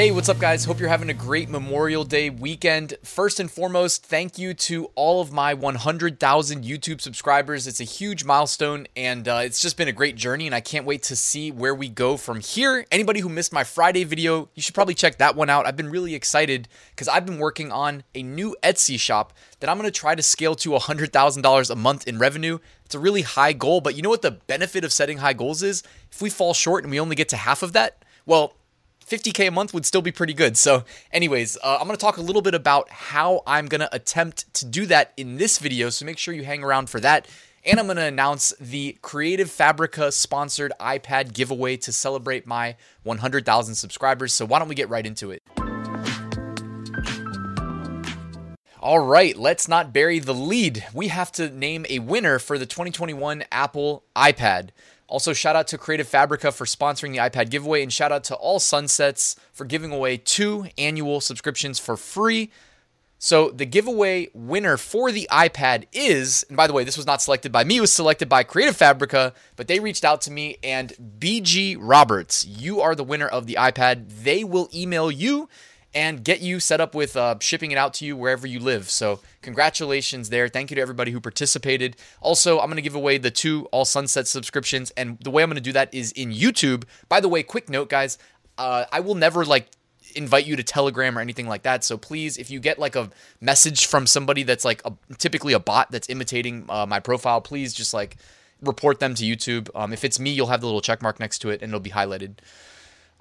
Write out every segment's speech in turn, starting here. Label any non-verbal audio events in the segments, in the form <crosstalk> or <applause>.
Hey, what's up, guys? Hope you're having a great Memorial Day weekend. First and foremost, thank you to all of my 100,000 YouTube subscribers. It's a huge milestone, and uh, it's just been a great journey, and I can't wait to see where we go from here. Anybody who missed my Friday video, you should probably check that one out. I've been really excited because I've been working on a new Etsy shop that I'm going to try to scale to $100,000 a month in revenue. It's a really high goal, but you know what the benefit of setting high goals is? If we fall short and we only get to half of that, well, 50K a month would still be pretty good. So, anyways, uh, I'm to talk a little bit about how I'm to attempt to do that in this video. So, make sure you hang around for that. And I'm going to announce the Creative Fabrica sponsored iPad giveaway to celebrate my 100,000 subscribers. So, why don't we get right into it? All right, let's not bury the lead. We have to name a winner for the 2021 Apple iPad. Also, shout out to Creative Fabrica for sponsoring the iPad giveaway, and shout out to all Sunsets for giving away two annual subscriptions for free. So, the giveaway winner for the iPad is, and by the way, this was not selected by me, it was selected by Creative Fabrica, but they reached out to me, and BG Roberts, you are the winner of the iPad. They will email you and get you set up with uh, shipping it out to you wherever you live. So, congratulations there. Thank you to everybody who participated. Also, I'm going to give away the two All Sunset subscriptions, and the way I'm going to do that is in YouTube. By the way, quick note, guys, uh, I will never like invite you to Telegram or anything like that. So please, if you get like a message from somebody that's like a, typically a bot that's imitating uh, my profile, please just like report them to YouTube. Um, if it's me, you'll have the little check mark next to it and it'll be highlighted.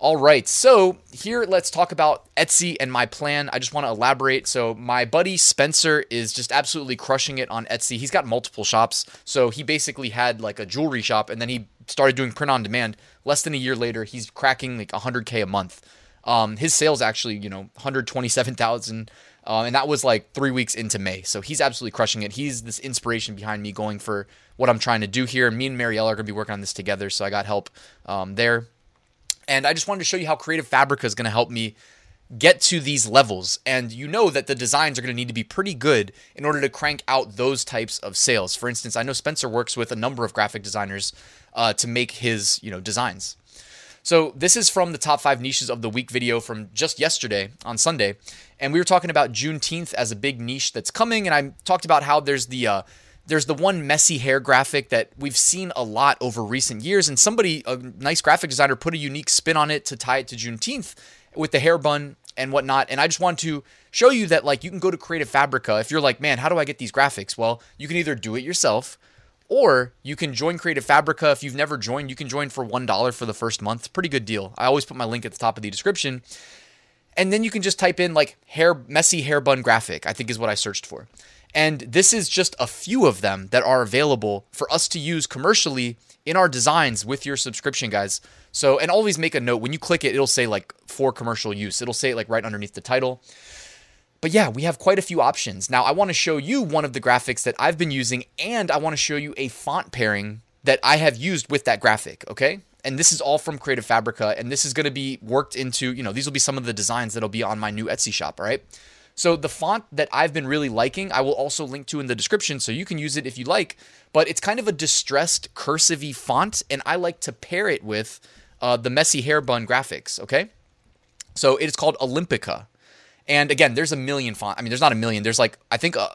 All right, so here let's talk about Etsy and my plan. I just want to elaborate. So, my buddy Spencer is just absolutely crushing it on Etsy. He's got multiple shops. So, he basically had like a jewelry shop and then he started doing print on demand. Less than a year later, he's cracking like 100K a month. Um, his sales actually, you know, 127,000. Uh, and that was like three weeks into May. So he's absolutely crushing it. He's this inspiration behind me going for what I'm trying to do here. Me and Marielle are going to be working on this together. So I got help um, there. And I just wanted to show you how Creative Fabrica is going to help me get to these levels. And you know that the designs are going to need to be pretty good in order to crank out those types of sales. For instance, I know Spencer works with a number of graphic designers uh, to make his you know designs. So this is from the top five niches of the week video from just yesterday on Sunday, and we were talking about Juneteenth as a big niche that's coming, and I talked about how there's the uh, there's the one messy hair graphic that we've seen a lot over recent years, and somebody, a nice graphic designer, put a unique spin on it to tie it to Juneteenth with the hair bun and whatnot. And I just want to show you that like you can go to Creative Fabrica if you're like, man, how do I get these graphics? Well, you can either do it yourself. Or you can join Creative Fabrica. If you've never joined, you can join for $1 for the first month. Pretty good deal. I always put my link at the top of the description. And then you can just type in like hair messy hair bun graphic, I think is what I searched for. And this is just a few of them that are available for us to use commercially in our designs with your subscription, guys. So, and always make a note when you click it, it'll say like for commercial use. It'll say it like right underneath the title. But yeah, we have quite a few options. Now, I want to show you one of the graphics that I've been using, and I want to show you a font pairing that I have used with that graphic, okay? And this is all from Creative Fabrica, and this is going to be worked into, you know, these will be some of the designs that'll be on my new Etsy shop, all right? So the font that I've been really liking, I will also link to in the description so you can use it if you like. But it's kind of a distressed cursive font, and I like to pair it with uh, the messy hair bun graphics. Okay, so it is called Olympica. And again, there's a million font. I mean, there's not a million. There's like I think uh,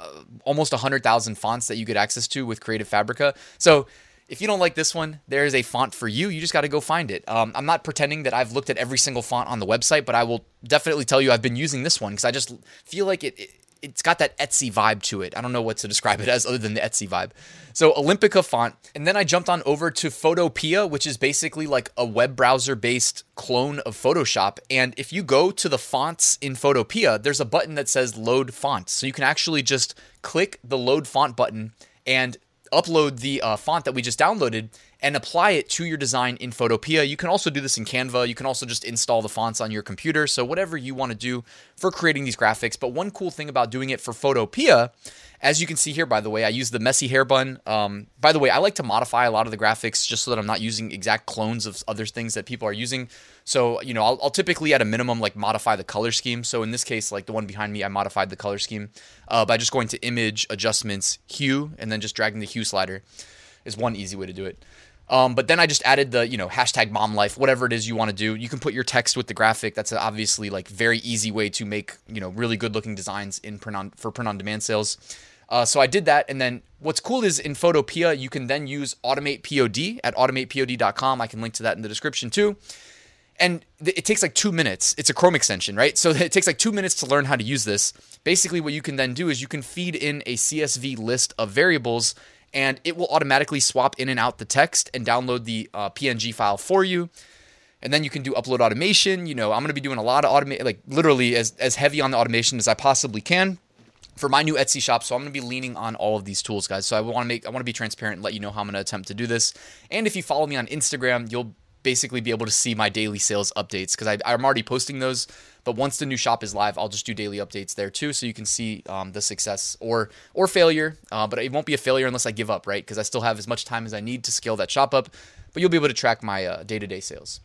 almost a hundred thousand fonts that you get access to with Creative Fabrica. So if you don't like this one, there is a font for you. You just got to go find it. Um, I'm not pretending that I've looked at every single font on the website, but I will definitely tell you I've been using this one because I just feel like it, it it's got that Etsy vibe to it. I don't know what to describe it <laughs> as other than the Etsy vibe. So Olympica font, and then I jumped on over to Photopea, which is basically like a web browser based clone of Photoshop. And if you go to the fonts in Photopea, there's a button that says load font. So you can actually just click the load font button and upload the uh, font that we just downloaded and apply it to your design in Photopea. You can also do this in Canva. You can also just install the fonts on your computer. So, whatever you want to do for creating these graphics. But one cool thing about doing it for Photopea, as you can see here, by the way, I use the messy hair bun. Um, by the way, I like to modify a lot of the graphics just so that I'm not using exact clones of other things that people are using. So, you know, I'll, I'll, typically at a minimum like modify the color scheme. So in this case, like the one behind me, I modified the color scheme uh, by just going to image adjustments, hue, and then just dragging the hue slider is one easy way to do it. Um, but then I just added the, you know, hashtag mom life, whatever it is you want to do. You can put your text with the graphic. That's obviously like very easy way to make, you know, really good looking designs in print on for print on demand sales. Uh, so I did that. And then what's cool is in Photopea, you can then use Automate POD at automatepod.com. I can link to that in the description too. And it takes like two minutes. It's a Chrome extension, right? So <laughs> it takes like two minutes to learn how to use this. Basically, what you can then do is you can feed in a CSV list of variables and it will automatically swap in and out the text and download the uh, PNG file for you. And then you can do upload automation. You know, I'm going to be doing a lot of automate, like literally as, as heavy on the automation as I possibly can for my new Etsy shop. So I'm going to be leaning on all of these tools, guys. So I want to make, I want to be transparent and let you know how I'm going to attempt to do this. And if you follow me on Instagram, you'll basically be able to see my daily sales updates because I'm already posting those. But once the new shop is live, I'll just do daily updates there too, so you can see um, the success or or failure. Uh, but it won't be a failure unless I give up, right? Because I still have as much time as I need to scale that shop up. But you'll be able to track my day to day sales.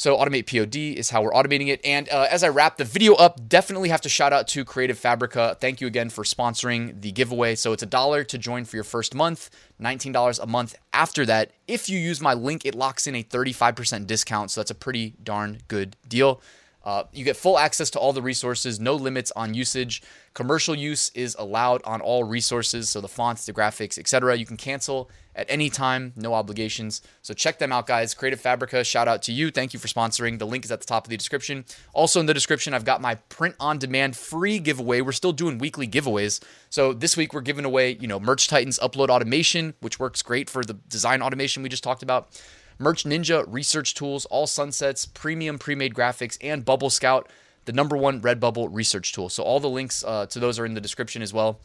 So automate POD is how we're automating it. And uh, as I wrap the video up, definitely have to shout out to Creative Fabrica. Thank you again for sponsoring the giveaway. So it's a dollar to join for your first month, $19 a month after that. If you use my link, it locks in a 35% discount. So that's a pretty darn good deal. Uh, you get full access to all the resources, no limits on usage. Commercial use is allowed on all resources, so the fonts, the graphics, etc. You can cancel at any time, no obligations. So check them out, guys. Creative Fabrica, shout out to you. Thank you for sponsoring. The link is at the top of the description. Also in the description, I've got my print on demand free giveaway. We're still doing weekly giveaways. So this week we're giving away, you know, Merch Titans upload automation, which works great for the design automation we just talked about. Merch Ninja research tools, all sunsets, premium pre made graphics, and Bubble Scout, the number one Redbubble research tool. So all the links uh, to those are in the description as well.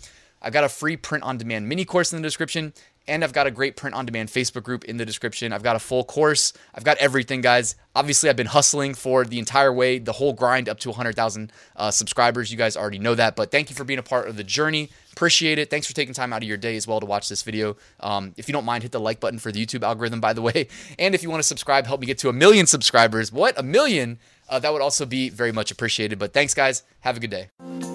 I've got a free print on demand mini course in the description, and I've got a great print on demand Facebook group in the description. I've got a full course. I've got everything, guys. Obviously, I've been hustling for the entire way, the whole grind up to 100,000 uh, subscribers. You guys already know that, but thank you for being a part of the journey. Appreciate it. Thanks for taking time out of your day as well to watch this video. Um, if you don't mind, hit the like button for the YouTube algorithm, by the way. <laughs> And if you want to subscribe, help me get to a million subscribers. What? A million? Uh, that would also be very much appreciated. But thanks, guys. Have a good day.